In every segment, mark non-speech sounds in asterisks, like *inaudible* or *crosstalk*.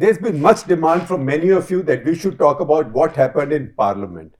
there's been much demand from many of you that we should talk about what happened in Parliament.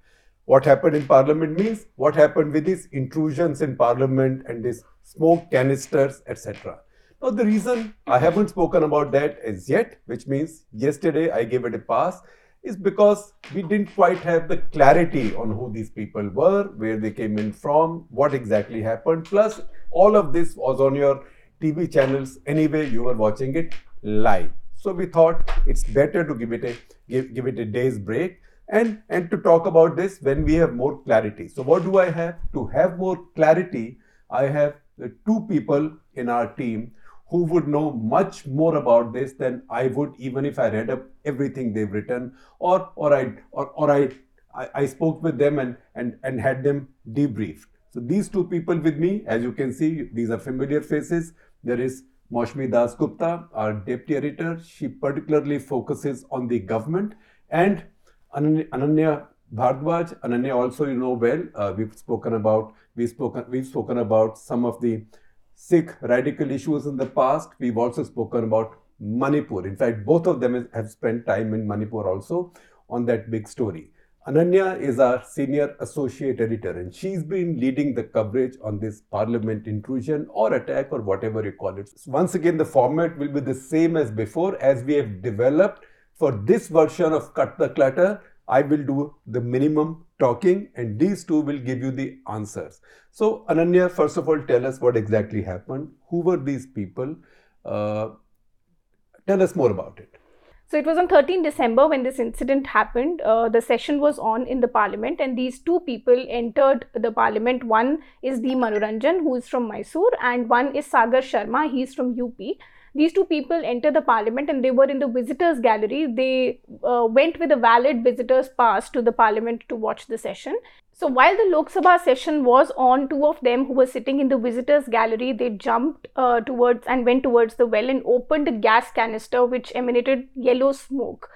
What happened in Parliament means what happened with these intrusions in Parliament and these smoke canisters, etc. Now, the reason I haven't spoken about that as yet, which means yesterday I gave it a pass, is because we didn't quite have the clarity on who these people were, where they came in from, what exactly happened. Plus, all of this was on your TV channels anyway, you were watching it live. So we thought it's better to give it a give, give it a day's break and and to talk about this when we have more clarity. So what do I have? To have more clarity, I have two people in our team who would know much more about this than I would even if I read up everything they've written or or I or, or I, I, I spoke with them and, and and had them debriefed. So these two people with me, as you can see, these are familiar faces. There is Moushumi Das Gupta, our deputy editor. She particularly focuses on the government and Ananya Bhardwaj. Ananya also you know well. Uh, we've spoken about we've spoken we've spoken about some of the Sikh radical issues in the past. We've also spoken about Manipur. In fact, both of them have spent time in Manipur also on that big story. Ananya is our senior associate editor and she's been leading the coverage on this parliament intrusion or attack or whatever you call it. Once again, the format will be the same as before as we have developed for this version of Cut the Clutter. I will do the minimum talking and these two will give you the answers. So Ananya, first of all, tell us what exactly happened. Who were these people? Uh, tell us more about it. So it was on 13 December when this incident happened. Uh, the session was on in the parliament, and these two people entered the parliament. One is D. Manoranjan, who is from Mysore, and one is Sagar Sharma, he's from UP. These two people entered the parliament and they were in the visitors gallery. They uh, went with a valid visitors pass to the parliament to watch the session. So while the Lok Sabha session was on, two of them who were sitting in the visitors gallery, they jumped uh, towards and went towards the well and opened a gas canister which emanated yellow smoke.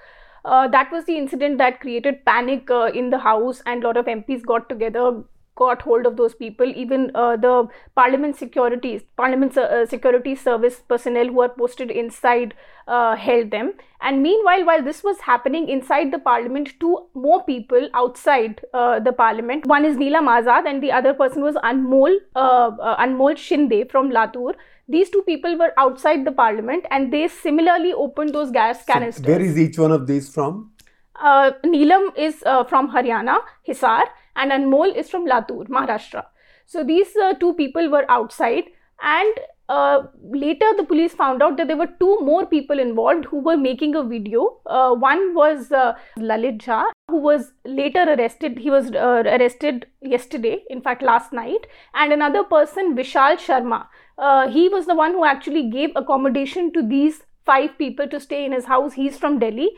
Uh, that was the incident that created panic uh, in the house and a lot of MPs got together got hold of those people even uh, the parliament securities parliament uh, security service personnel who are posted inside uh, held them. And meanwhile while this was happening inside the parliament two more people outside uh, the parliament one is Neelam Azad and the other person was Anmol uh, uh, Anmol Shinde from Latur. These two people were outside the parliament and they similarly opened those gas canisters. so where is each one of these from? Neelam is from Haryana Hisar and Anmol is from Latur, Maharashtra. So these uh, two people were outside and uh, later the police found out that there were two more people involved who were making a video. Uh, one was uh, Lalit Jha who was later arrested. He was uh, arrested yesterday, in fact last night. And another person, Vishal Sharma. Uh, he was the one who actually gave accommodation to these five people to stay in his house. He's from Delhi.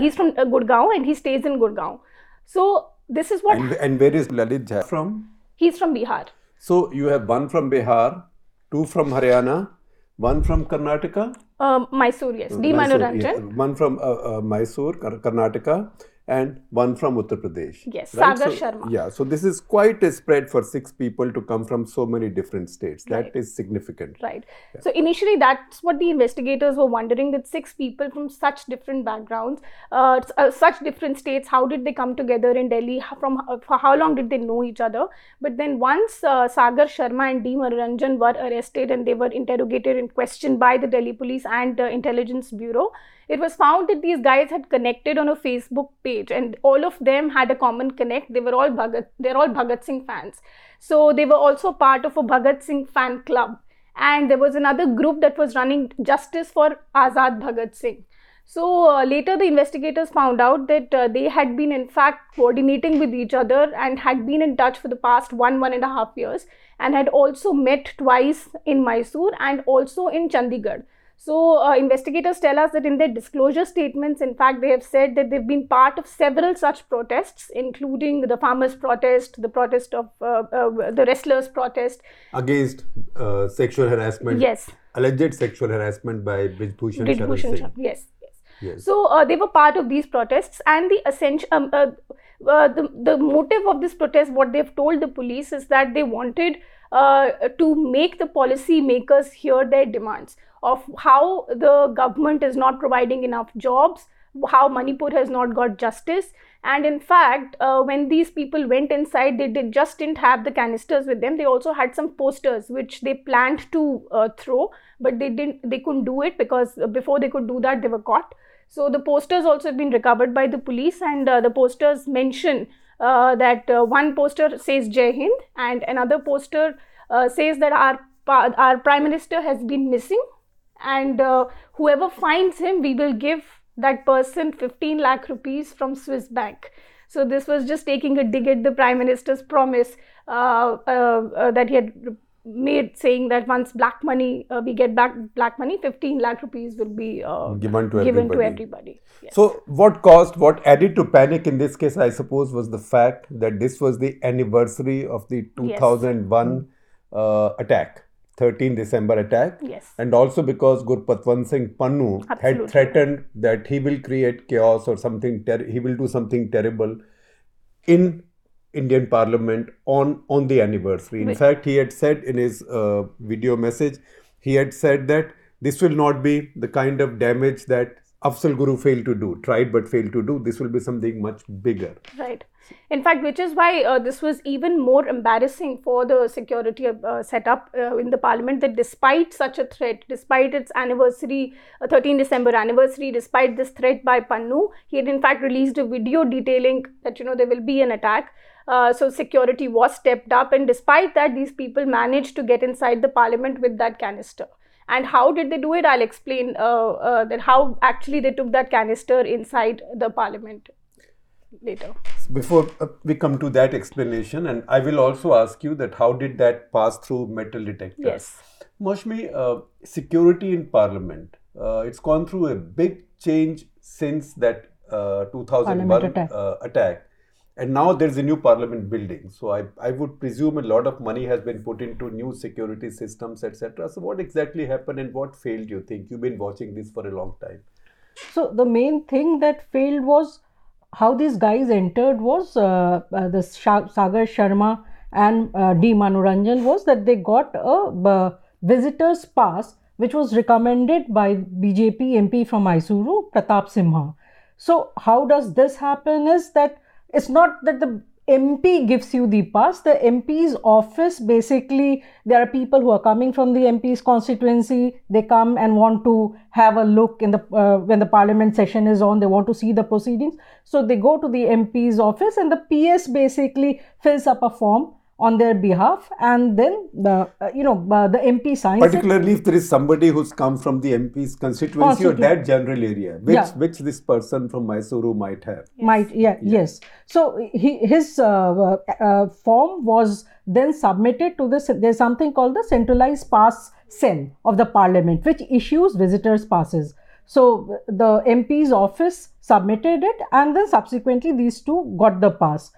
He's from Gurgaon and he stays in Gurgaon. So this is what. And, and where is Lalit Jha from? He's from Bihar. So you have one from Bihar, two from Haryana, one from Karnataka. Uh, Mysore, yes. D. Manoranjan. Yeah. One from uh, uh, Mysore, Karnataka, and one from Uttar Pradesh. Yes, right? Sagar so, Sharma. Yeah, so this is quite a spread for six people to come from so many different states. That right. is significant. Right. Yeah. So initially, that's what the investigators were wondering that six people from such different backgrounds, uh, uh, such different states, how did they come together in Delhi? From uh, for how long did they know each other? But then once uh, Sagar Sharma and D. Manoranjan were arrested and they were interrogated and questioned by the Delhi police and the intelligence bureau, it was found that these guys had connected on a Facebook page and all of them had a common connect. They were all Bhagat, they're all Bhagat Singh fans. So they were also part of a Bhagat Singh fan club. And there was another group that was running justice for Azad Bhagat Singh. So uh, later the investigators found out that uh, they had been in fact coordinating with each other and had been in touch for the past one, one and a half years and had also met twice in Mysore and also in Chandigarh. So, uh, investigators tell us that in their disclosure statements, in fact, they have said that they've been part of several such protests, including the farmers' protest, the protest of uh, uh, the wrestlers' protest against uh, sexual harassment. Yes, alleged sexual harassment by Brijbhushan Brijbhushan Singh. Yes, yes. Yes. So uh, they were part of these protests, and the essential. Um, uh, the, the motive of this protest, what they've told the police, is that they wanted uh, to make the policy makers hear their demands. Of how the government is not providing enough jobs, how Manipur has not got justice. And in fact, uh, when these people went inside, they did just didn't have the canisters with them. They also had some posters which they planned to uh, throw, but they didn't. They couldn't do it because before they could do that, they were caught. So the posters also have been recovered by the police, and uh, the posters mention uh, that uh, one poster says Jai Hind, and another poster uh, says that our our prime minister has been missing, and whoever finds him, we will give that person 15 lakh rupees from Swiss Bank. So this was just taking a dig at the prime minister's promise uh, uh, uh, that he had made, saying that once black money uh, we get back black money, 15 lakh rupees will be uh, given to given everybody. To everybody. Yes. So what caused, what added to panic in this case, I suppose, was the fact that this was the anniversary of the 2001 yes. Uh, attack. 13 December attack. Yes. And also because Gurpatwant Singh Pannu Absolutely. had threatened that he will create chaos or something, ter- he will do something terrible in Indian Parliament on, on the anniversary. In Wait. fact, he had said in his uh, video message, he had said that this will not be the kind of damage that Afzal Guru failed to do, tried but failed to do. This will be something much bigger. Right. In fact, which is why uh, this was even more embarrassing for the security uh, setup uh, in the parliament that despite such a threat, despite its anniversary, uh, 13 December anniversary, despite this threat by Pannu, he had in fact released a video detailing that, you know, there will be an attack. Uh, so security was stepped up and despite that, these people managed to get inside the parliament with that canister. And how did they do it? I'll explain uh, uh, that how actually they took that canister inside the parliament later. Before uh, we come to that explanation, and I will also ask you that how did that pass through metal detectors? Yes. Moushumi, uh, security in Parliament, uh, it's gone through a big change since that uh, 2001 attack. Uh, attack. And now there's a new parliament building. So I, I would presume a lot of money has been put into new security systems, etc. So what exactly happened and what failed, you think? You've been watching this for a long time. So the main thing that failed was how these guys entered was uh, uh, the Sagar Sharma and uh, D. Manoranjan was that they got a visitor's pass which was recommended by BJP MP from Mysuru, Pratap Simha. So how does this happen is that it's not that the MP gives you the pass. The MP's office basically, there are people who are coming from the MP's constituency. They come and want to have a look in the uh, when the parliament session is on. They want to see the proceedings. So they go to the MP's office, and the PS basically fills up a form on their behalf. And then the uh, you know uh, the mp signs particularly it. if there is somebody who's come from the mp's constituency or that general area which yeah. which this person from mysuru might have. Yes. might yeah, yeah, yes. So he, his uh, uh, form was then submitted to the there's something called the centralized pass cell of the parliament which issues visitors passes. So the mp's office submitted it and then subsequently these two got the pass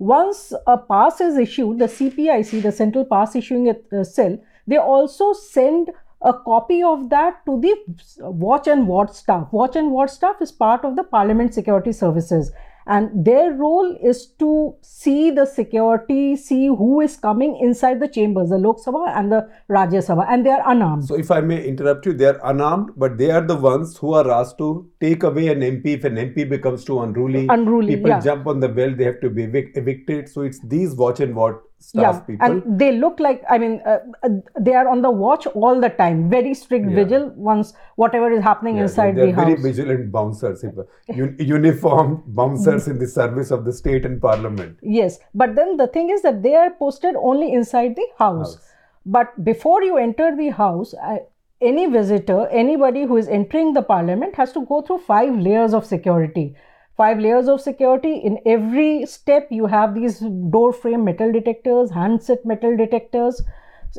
once a pass is issued, the CPIC, the Central Pass Issuing uh, Cell, they also send a copy of that to the watch and ward staff. Watch and ward staff is part of the Parliament Security Services and their role is to see the security, see who is coming inside the chambers, the Lok Sabha and the Rajya Sabha, and they are unarmed. So, if I may interrupt you, they are unarmed, but they are the ones who are asked to take away an MP. If an MP becomes too unruly, unruly people yeah. jump on the bell, they have to be evicted. So, it's these watch and ward staff yeah, people. And they look like, I mean, uh, uh, they are on the watch all the time, very strict yeah. vigil once whatever is happening yeah, inside the house. They're very vigilant bouncers, un- uniform *laughs* bouncers in the service of the state and parliament. Yes, but then the thing is that they are posted only inside the house. house. But before you enter the house, I, any visitor, anybody who is entering the parliament has to go through five layers of security five layers of security. In every step, you have these door frame metal detectors, handset metal detectors,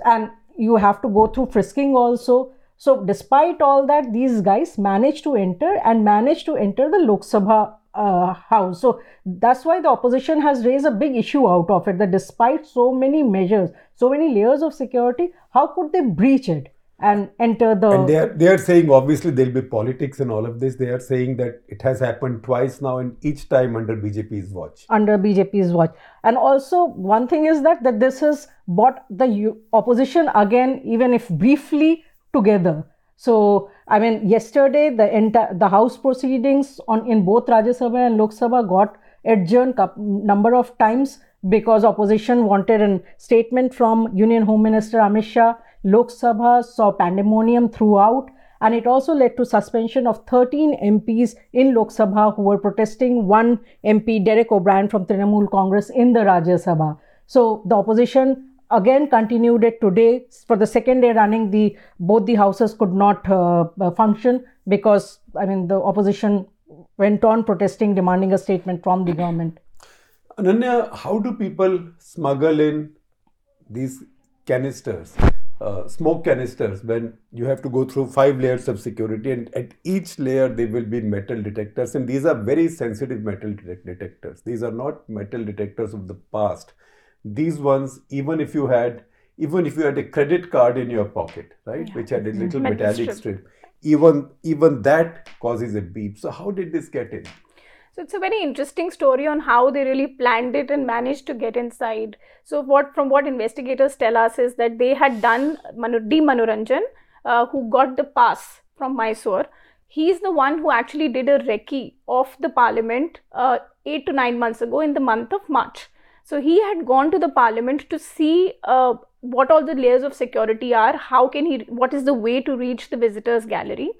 and you have to go through frisking also. So, despite all that, these guys managed to enter and managed to enter the Lok Sabha uh, house. So, that's why the opposition has raised a big issue out of it that despite so many measures, so many layers of security, how could they breach it? And enter the. And they are, they are saying obviously there'll be politics in all of this. They are saying that it has happened twice now, and each time under BJP's watch. Under BJP's watch, and also one thing is that that this has brought the opposition again, even if briefly together. So, I mean, yesterday the enti- the House proceedings on in both Rajya Sabha and Lok Sabha got adjourned number of times because opposition wanted a statement from Union Home Minister Amit Shah. Lok Sabha saw pandemonium throughout, and it also led to suspension of 13 MPs in Lok Sabha who were protesting. One MP, Derek O'Brien from Trinamool Congress, in the Rajya Sabha. So the opposition again continued it today for the second day running. The both the houses could not uh, uh, function because I mean the opposition went on protesting, demanding a statement from the government. Ananya, how do people smuggle in these canisters, uh, smoke canisters, when you have to go through five layers of security, and at each layer there will be metal detectors, and these are very sensitive metal detec- detectors. These are not metal detectors of the past. These ones, even if you had, even if you had a credit card in your pocket, right, which had a little Metal metallic strip. strip, even even that causes a beep. So how did this get in? So it's a very interesting story on how they really planned it and managed to get inside. So what from what investigators tell us is that they had done Manu, D Manoranjan, uh, who got the pass from Mysore. He's the one who actually did a recce of the parliament uh, eight to nine months ago in the month of March. So he had gone to the parliament to see uh, what all the layers of security are, how can he, what is the way to reach the visitors gallery.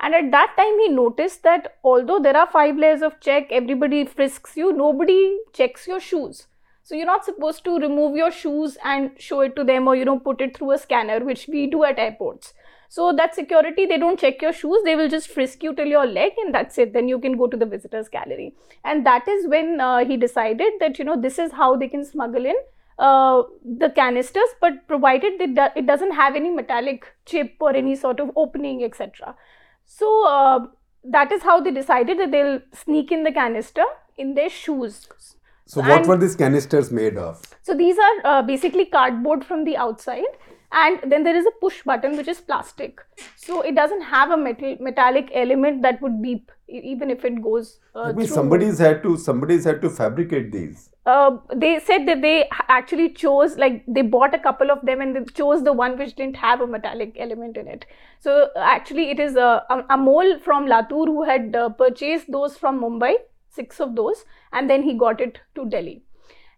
And at that time, he noticed that although there are five layers of check, everybody frisks you, nobody checks your shoes. So you're not supposed to remove your shoes and show it to them or you know put it through a scanner, which we do at airports. So that security, they don't check your shoes, they will just frisk you till your leg and that's it. Then you can go to the visitors gallery. And that is when uh, he decided that you know this is how they can smuggle in uh, the canisters, but provided that it doesn't have any metallic chip or any sort of opening, etc. So uh, that is how they decided that they'll sneak in the canister in their shoes. So what And- were these canisters made of? So these are uh, basically cardboard from the outside, and then there is a push button which is plastic. So it doesn't have a metal metallic element that would beep even if it goes uh, Maybe somebody's had to somebody's had to fabricate these. uh, they said that they actually chose like they bought a couple of them and they chose the one which didn't have a metallic element in it so actually it is a, a, Amol from latur who had uh, purchased those from mumbai six of those and then he got it to delhi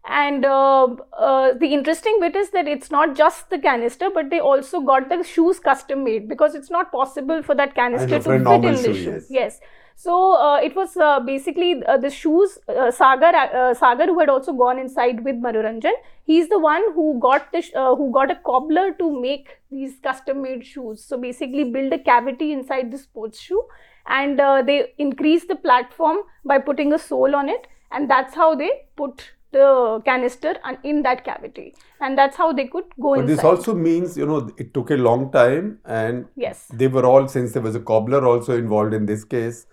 and uh, uh, the interesting bit is that it's not just the canister but they also got the shoes custom made because it's not possible for that canister to fit in the shoe, shoe yes. yes so uh, it was uh, basically uh, the shoes. Uh, Sagar, uh, Sagar, who had also gone inside with Manoranjan, he's the one who got the sh- uh, who got a cobbler to make these custom-made shoes. So basically, build a cavity inside the sports shoe, and uh, they increase the platform by putting a sole on it, and that's how they put the canister and in that cavity, and that's how they could go But inside. this also means, you know, it took a long time and yes. they were all, since there was a cobbler also involved in this case,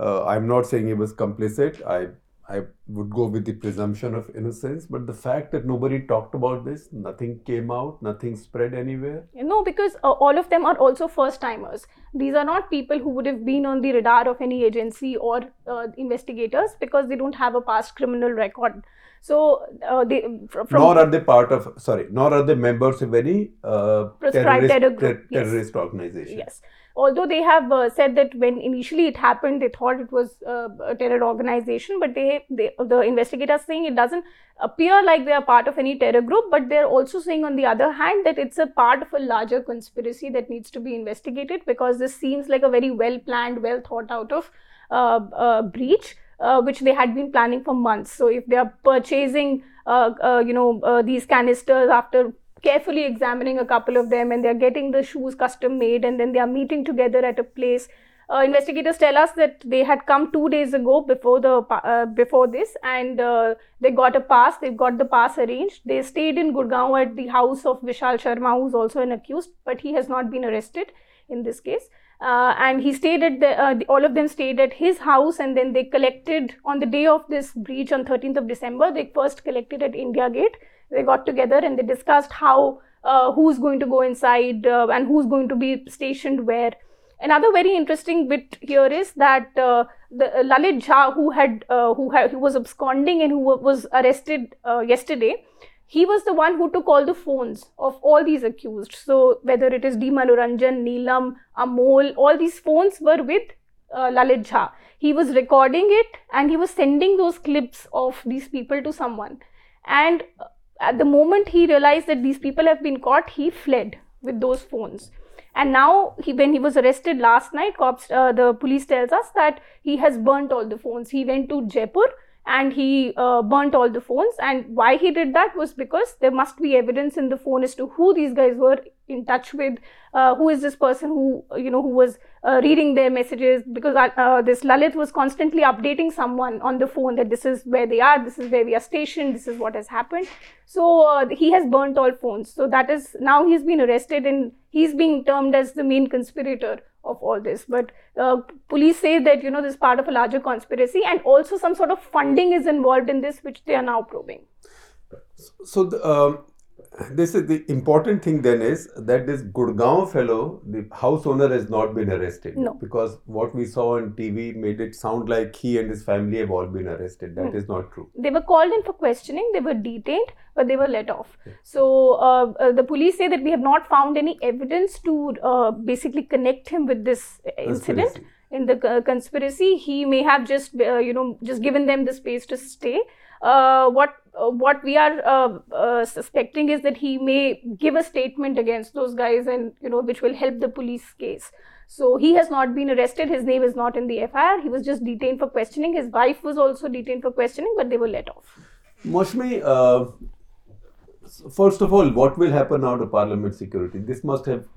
uh, I'm not saying he was complicit. I I would go with the presumption of innocence, but the fact that nobody talked about this, nothing came out, nothing spread anywhere. No, because uh, all of them are also first timers. These are not people who would have been on the radar of any agency or uh, investigators because they don't have a past criminal record. So uh, they fr- from nor are they part of, sorry, nor are they members of any uh, terrorist, terror group, ter- yes. terrorist organization. Yes. Although they have uh, said that when initially it happened, they thought it was uh, a terror organization, but they, they the investigators saying it doesn't appear like they are part of any terror group, but they're also saying on the other hand that it's a part of a larger conspiracy that needs to be investigated because this seems like a very well planned, well thought out of uh, uh, breach. Uh, which they had been planning for months. So if they are purchasing, uh, uh, you know, uh, these canisters after carefully examining a couple of them and they're getting the shoes custom made and then they are meeting together at a place. Uh, investigators tell us that they had come two days ago before the uh, before this and uh, they got a pass they've got the pass arranged. They stayed in gurgaon at the house of vishal sharma who's also an accused but he has not been arrested in this case. Uh, and he stayed at the, uh, the all of them stayed at his house and then they collected on the day of this breach on 13th of december they first collected at india gate they got together and they discussed how uh, who's going to go inside uh, and who's going to be stationed where another very interesting bit here is that uh, the uh, lalit jha who had uh, who who was absconding and who wa- was arrested uh, yesterday he was the one who took all the phones of all these accused. So whether it is D. Manoranjan, Neelam, Amol, all these phones were with uh, Lalit Jha. He was recording it and he was sending those clips of these people to someone. And uh, at the moment he realized that these people have been caught, he fled with those phones. And now, he, when he was arrested last night, cops, uh, the police tells us that he has burnt all the phones. He went to Jaipur and he uh, burnt all the phones. And why he did that was because there must be evidence in the phone as to who these guys were in touch with, uh, who is this person who you know who was uh, reading their messages. Because uh, uh, this Lalit was constantly updating someone on the phone that this is where they are, this is where we are stationed, this is what has happened. So uh, he has burnt all phones. So that is now he's been arrested and he's being termed as the main conspirator of all this. But uh, police say that you know this is part of a larger conspiracy, and also some sort of funding is involved in this, which they are now probing. So the, um, this is the important thing then is that this Gurgaon fellow, the house owner, has not been arrested. No. Because what we saw on TV made it sound like he and his family have all been arrested. That Hmm. is not true. They were called in for questioning, they were detained, but they were let off. So uh, uh, the police say that we have not found any evidence to uh, basically connect him with this uh, incident. Conspiracy. In the uh, conspiracy, he may have just uh, you know just given them the space to stay. Uh, what what we are suspecting is that he may give a statement against those guys, and you know which will help the police case. So he has not been arrested. His name is not in the FIR. He was just detained for questioning. His wife was also detained for questioning, but they were let off. Moushumi, uh, first of all, what will happen now to parliament security? This must have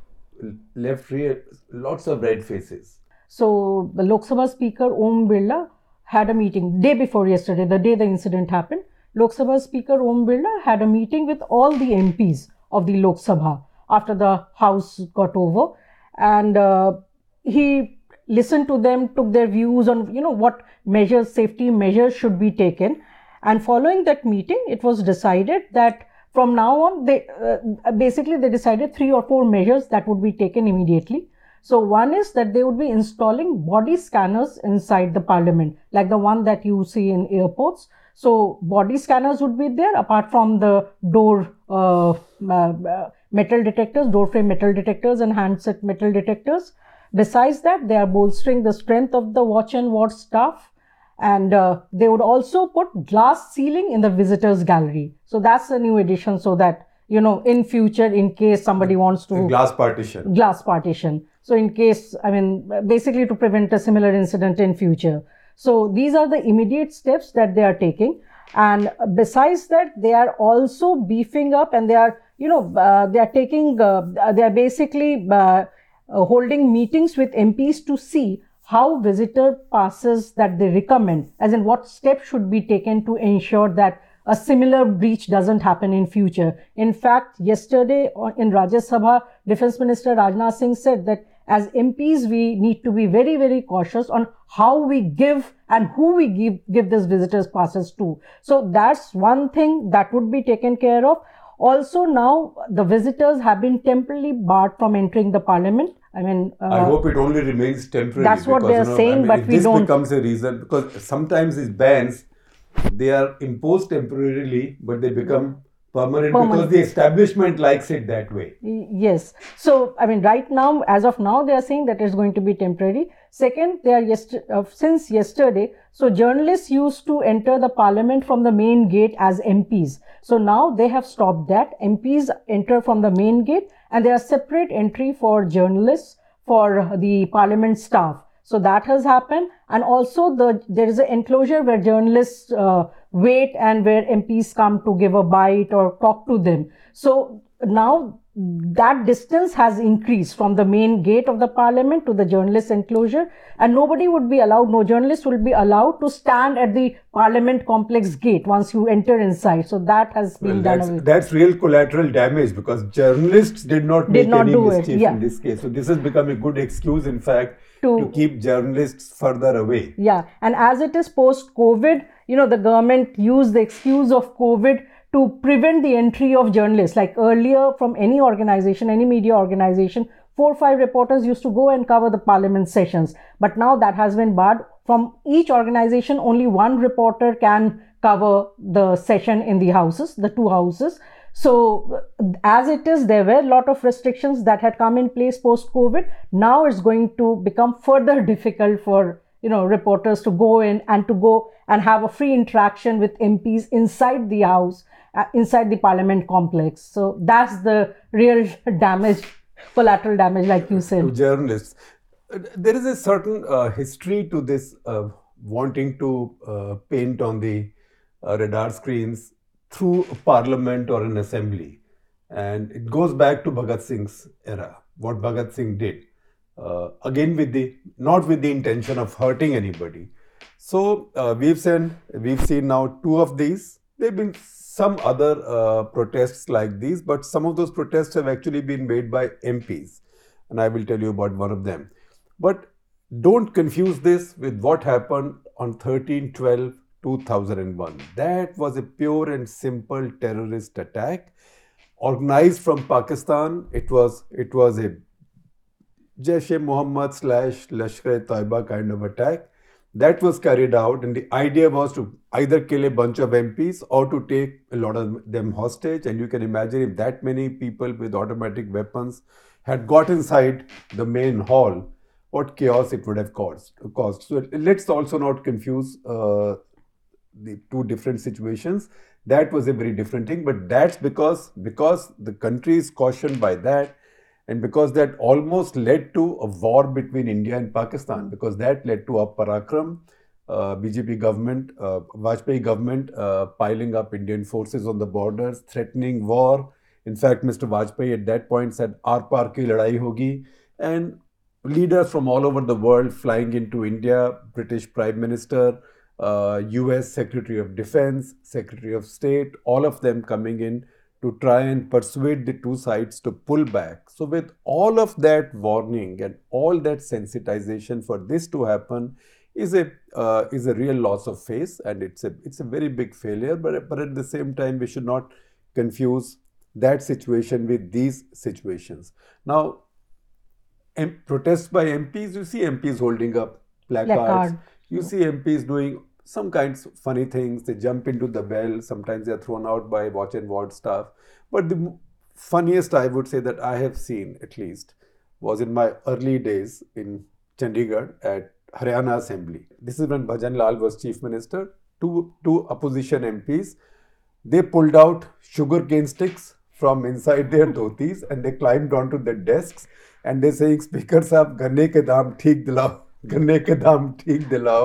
left real, lots of red faces. So the Lok Sabha Speaker Om Birla had a meeting day before yesterday, the day the incident happened. Lok Sabha Speaker Om Birla had a meeting with all the MPs of the Lok Sabha after the House got over, and uh, he listened to them, took their views on you know what measures, safety measures should be taken, and following that meeting, it was decided that from now on, they uh, basically they decided three or four measures that would be taken immediately. So one is that they would be installing body scanners inside the parliament, like the one that you see in airports. So body scanners would be there apart from the door uh, uh, metal detectors, door frame metal detectors and handset metal detectors. Besides that, they are bolstering the strength of the watch and ward staff and uh, they would also put glass ceiling in the visitors gallery so that's a new addition so that you know in future in case somebody wants to Glass partition. glass partition so in case i mean basically to prevent a similar incident in future so these are the immediate steps that they are taking and besides that they are also beefing up and they are you know uh, they are taking uh, they are basically uh, uh, holding meetings with mps to see how visitor passes that they recommend as in what steps should be taken to ensure that a similar breach doesn't happen in future. In fact, yesterday in Rajya Sabha, Defense Minister Rajnath Singh said that as MPs, we need to be very, very cautious on how we give and who we give, give these visitors passes to. So that's one thing that would be taken care of. Also now the visitors have been temporarily barred from entering the parliament. I mean, uh, I hope it only remains temporary. That's what they are you know, saying, I mean, but we this don't- This becomes a reason because sometimes these bans they are imposed temporarily, but they become permanent, because the establishment likes it that way. Yes. So, I mean, right now, as of now, they are saying that it's going to be temporary. Second, they are yester- uh, since yesterday. So, journalists used to enter the parliament from the main gate as MPs. So now they have stopped that. MPs enter from the main gate, and there are separate entry for journalists for the parliament staff. So that has happened, and also the there is an enclosure where journalists uh, wait and where MPs come to give a bite or talk to them. So now that distance has increased from the main gate of the parliament to the journalist enclosure, and nobody would be allowed. No journalist will be allowed to stand at the parliament complex gate once you enter inside. So that has Well, been done that's, away. that's real collateral damage because journalists did not make not any do it, yeah. in this case. So this has become a good excuse, in fact, To- to keep journalists further away. Yeah, and as it is post COVID, you know, the government used the excuse of COVID to prevent the entry of journalists. Like earlier, from any organization, any media organization, four or five reporters used to go and cover the parliament sessions. But now that has been barred. From each organization, only one reporter can cover the session in the houses, the two houses. So, as it is, there were a lot of restrictions that had come in place post COVID. Now it's going to become further *laughs* difficult for you know reporters to go in and to go and have a free interaction with MPs inside the house, uh, inside the parliament complex. So that's the real *laughs* damage, collateral damage, like you to said. journalists. Uh, There is a certain uh, history to this uh, wanting to uh, paint on the uh, radar screens through a parliament or an assembly. And it goes back to Bhagat Singh's era, what Bhagat Singh did. Uh, again, with the not with the intention of hurting anybody. So uh, we've seen we've seen now two of these. There've been some other uh, protests like these, but some of those protests have actually been made by MPs, and I will tell you about one of them. But don't confuse this with what happened on 13 12 2001. That was a pure and simple terrorist attack organized from Pakistan. It was it was a Jaish-e Mohammed slash Lashkar-e-Taiba kind of attack. That was carried out, and the idea was to either kill a bunch of MPs or to take a lot of them hostage. And you can imagine if that many people with automatic weapons had got inside the main hall, what chaos it would have caused. caused. So let's also not confuse uh, the two different situations. That was a very different thing, but that's because because the country is cautioned by that and because that almost led to a war between India and Pakistan, because that led to a Parakram, uh, BJP government, uh, Vajpayee government uh, piling up Indian forces on the borders, threatening war. In fact, Mr. Vajpayee at that point said, "Aar par ki ladai hogi," and leaders from all over the world flying into India, British Prime Minister, uh, US Secretary of Defense, Secretary of State, all of them coming in to try and persuade the two sides to pull back. So, with all of that warning and all that sensitization for this to happen, is a uh, is a real loss of face, and it's a it's a very big failure. But but at the same time, we should not confuse that situation with these situations. Now, M- protests by MPs, you see MPs holding up placards. Placard. You see MPs doing some kinds of funny things. They jump into the bell. Sometimes they are thrown out by watch and ward staff. But the funniest I would say that I have seen, at least, was in my early days in Chandigarh at Haryana Assembly. This is when Bhajan Lal was chief minister. Two two opposition MPs they pulled out sugarcane sticks from inside their dhotis and they climbed onto their desks and they're saying speaker sahab ganne ke daam theek dilao *laughs* ganne ke daam theek dilao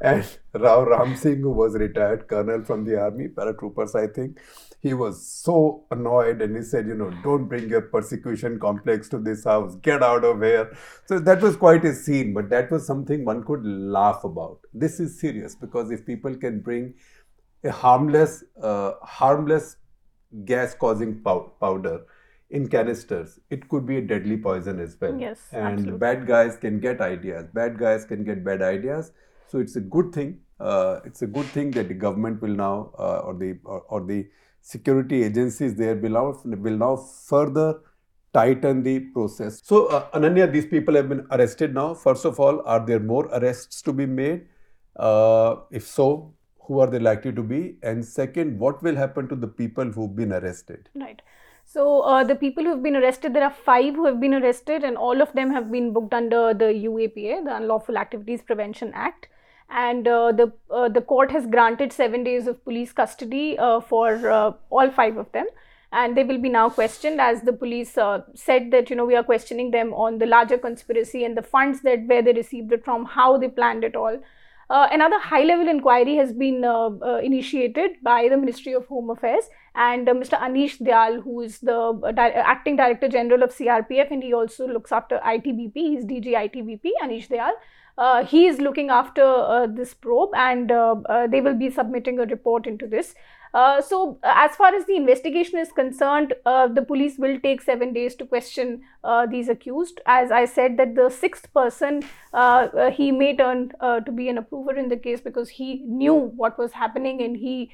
and *laughs* rao ram singh who was retired colonel from the army paratroopers i think he was so annoyed and he said you know don't bring your persecution complex to this house. Get out of here. So that was quite a scene but that was something one could laugh about. This is serious because if people can bring a harmless uh, harmless gas causing pow- powder in canisters it could be a deadly poison as well. Yes, and absolutely. bad guys can get ideas. Bad guys can get bad ideas so it's a good thing uh, it's a good thing that the government will now uh, or the or, or the security agencies there will now will now further tighten the process. So uh, ananya these people have been arrested now. First of all are there more arrests to be made? Uh, if so who are they likely to be? And second what will happen to the people who've been arrested? Right. So uh, the people who have been arrested, there are five who have been arrested, and all of them have been booked under the UAPA, the Unlawful Activities Prevention Act. And uh, the uh, the court has granted seven days of police custody uh, for uh, all five of them, and they will be now questioned as the police uh, said that you know we are questioning them on the larger conspiracy and the funds that where they received it from, how they planned it all. Uh, another high level inquiry has been initiated by the Ministry of Home Affairs and Mr. Anish Dayal, who is the di- acting director general of CRPF, and he also looks after ITBP. He's DG ITBP, Anish Dayal. Uh, he is looking after uh, this probe, and uh, uh, they will be submitting a report into this. Uh, so, uh, as far as the investigation is concerned, the police will take seven days to question these accused. As I said, that the sixth person he may turn to be an approver in the case because he knew what was happening and he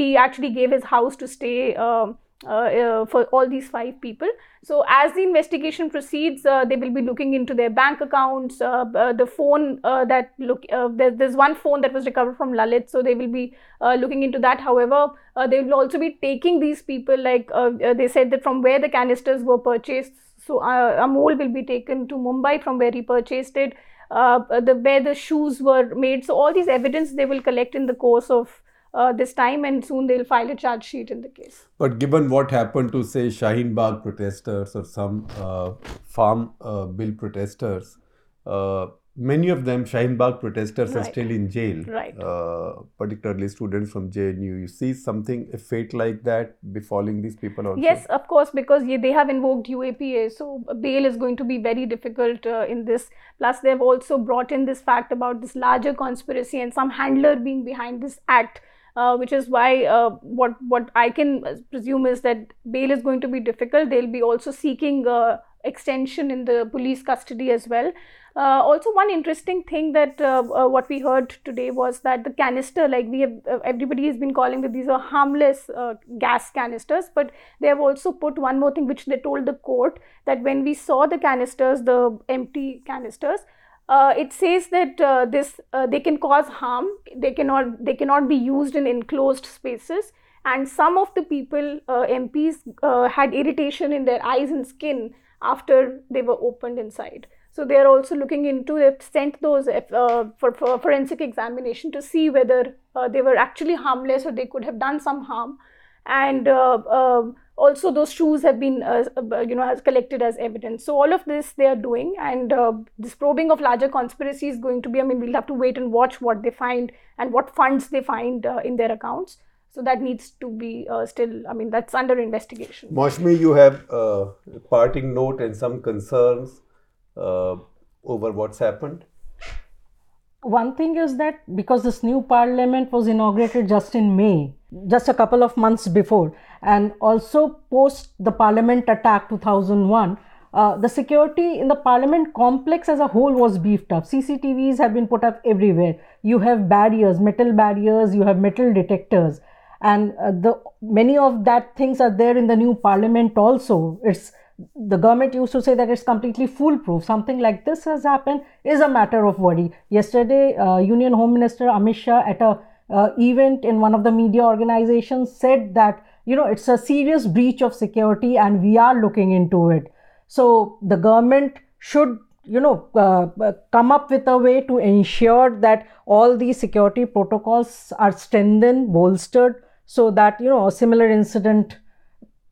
he actually gave his house to stay um, uh, uh, for all these five people. So, as the investigation proceeds, uh, they will be looking into their bank accounts, uh, uh, the phone uh, that look. There, there's one phone that was recovered from Lalit, so they will be looking into that. However, they will also be taking these people, like they said that from where the canisters were purchased. So, Amol will be taken to Mumbai from where he purchased it. The where the shoes were made. So, all these evidence they will collect in the course of uh, this time and soon they'll file a charge sheet in the case. But given what happened to, say, Shaheen Bagh protesters or some uh, farm uh, bill protesters, uh, many of them, Shaheen Bagh protesters, are still in jail. Right. Uh, particularly students from JNU. You see something, a fate like that befalling these people also? Yes, of course, because they have invoked UAPA, so bail is going to be very difficult uh, in this. Plus, they've also brought in this fact about this larger conspiracy and some handler being behind this act. Uh, which is why uh, what what I can presume is that bail is going to be difficult. They'll be also seeking uh, extension in the police custody as well. Uh, also, one interesting thing that uh, uh, what we heard today was that the canister, like we have, everybody has been calling that these are harmless gas canisters, but they have also put one more thing which they told the court that when we saw the canisters, the empty canisters, uh, it says that uh, this uh, they can cause harm. They cannot they cannot be used in enclosed spaces. And some of the people, uh, MPs, uh, had irritation in their eyes and skin after they were opened inside. So they are also looking into. They've sent those uh, for, for forensic examination to see whether they were actually harmless or they could have done some harm. And uh, also those shoes have been, uh, uh, you know, has collected as evidence. So all of this they are doing, and uh, this probing of larger conspiracy is going to be. I mean, we'll have to wait and watch what they find and what funds they find uh, in their accounts. So that needs to be uh, still. I mean, that's under investigation. Moushumi, you have uh, a parting note and some concerns uh, over what's happened. One thing is that because this new parliament was inaugurated just in May, just a couple of months before, and also post the parliament attack 2001, uh, the security in the parliament complex as a whole was beefed up. CCTVs have been put up everywhere. You have barriers, metal barriers, you have metal detectors, and uh, the many of that things are there in the new parliament also. It's the government used to say that it's completely foolproof. Something like this has happened is a matter of worry. Yesterday, uh, Union Home Minister Amit Shah at a uh, event in one of the media organizations said that you know it's a serious breach of security and we are looking into it. So the government should you know uh, come up with a way to ensure that all these security protocols are strengthened, bolstered, so that you know a similar incident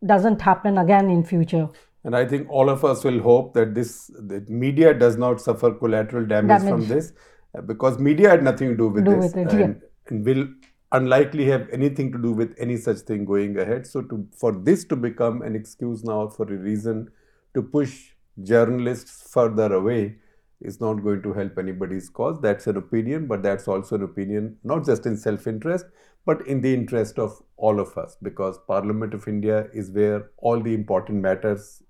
doesn't happen again in future. And I think all of us will hope that this that media does not suffer collateral damage, from this, uh, because media had nothing to do with Do this, with it, yeah. And, will unlikely have anything to do with any such thing going ahead. So, to for this to become an excuse now for a reason to push journalists further away is not going to help anybody's cause. That's an opinion, but that's also an opinion not just in self-interest, but in the interest of all of us, because Parliament of India is where all the important matters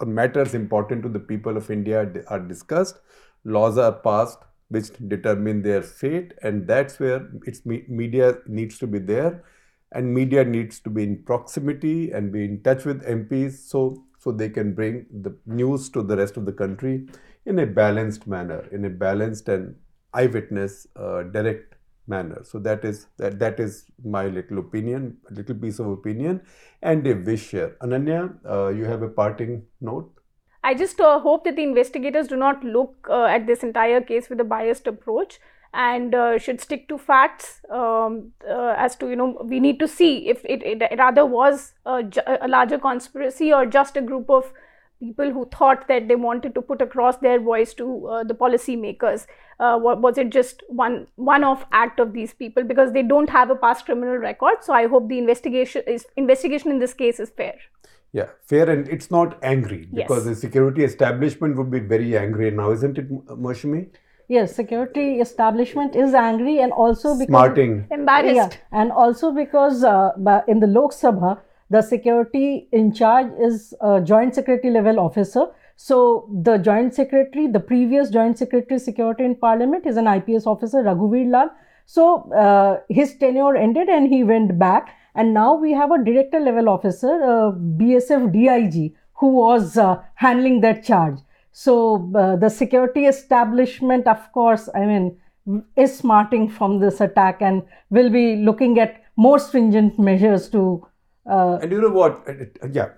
or matters important to the people of India are discussed. Laws are passed which determine their fate, and that's where its me- media needs to be there, and media needs to be in proximity and be in touch with MPs so so they can bring the news to the rest of the country in a balanced manner, in a balanced and eyewitness, uh, direct manner. So that is that that is my little opinion, little piece of opinion, and a wish here. Ananya, uh, you have a parting note. I just uh, hope that the investigators do not look uh, at this entire case with a biased approach and uh, should stick to facts um, uh, as to you know we need to see if it, it rather was a, a larger conspiracy or just a group of people who thought that they wanted to put across their voice to uh, the policymakers. Uh, was it just one one off act of these people? Because they don't have a past criminal record so i hope the investigation is investigation in this case is fair Yeah, fair and it's not angry because Yes. the security establishment would be very angry now, isn't it, Moushumi? Yes, security establishment is angry and also because Smarting. embarrassed Yeah, and also because uh, in the Lok Sabha, the security in charge is a joint secretary level officer. So the joint secretary, the previous joint secretary security in parliament is an IPS officer, Raghuveer Lal. So uh, his tenure ended and he went back. And now we have a director level officer, uh, BSF DIG, who was uh, handling that charge. So uh, the security establishment, of course, I mean, is smarting from this attack and will be looking at more stringent measures to uh, And you know what? Uh, Yeah,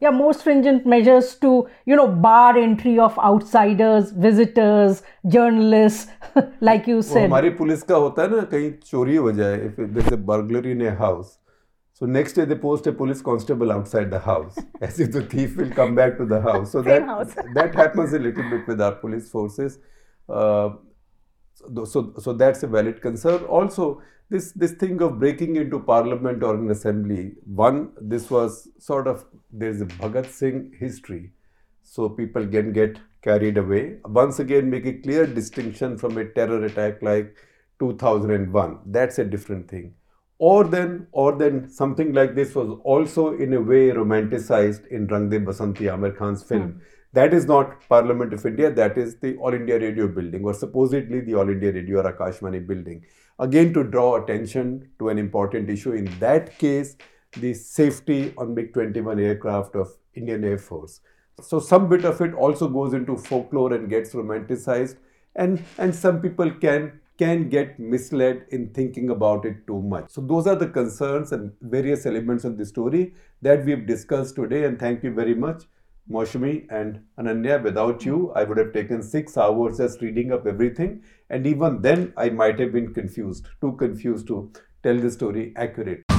yeah more stringent measures to you know bar entry of outsiders visitors journalists *laughs* like you वो said हमारी police का होता है ना कहीं चोरी हो जाए if there's a burglary in a house so next day they post a police constable outside the house *laughs* as if the thief will come back to the house so *laughs* Same that house. that happens a little bit with our police forces uh, so, so so that's a valid concern also this this thing of breaking into parliament or an assembly one this was sort of there's a bhagat singh history so people can get carried away. Once again, make a clear distinction from a terror attack like 2001. That's a different thing. Or then, or then something like this was also in a way romanticized in Rang De Basanti, Aamir Khan's film. Hmm. That is not Parliament of India. That is the All India Radio building, or supposedly the All India Radio or Akashvani building. Again, to draw attention to an important issue. In that case, the safety on MiG-21 aircraft of Indian Air Force. So some bit of it also goes into folklore and gets romanticized, and and some people can can get misled in thinking about it too much. So those are the concerns and various elements of the story that we've discussed today. And thank you very much, Moushumi and Ananya. Without you, I would have taken six hours just reading up everything, and even then I might have been confused, too confused to tell the story accurately.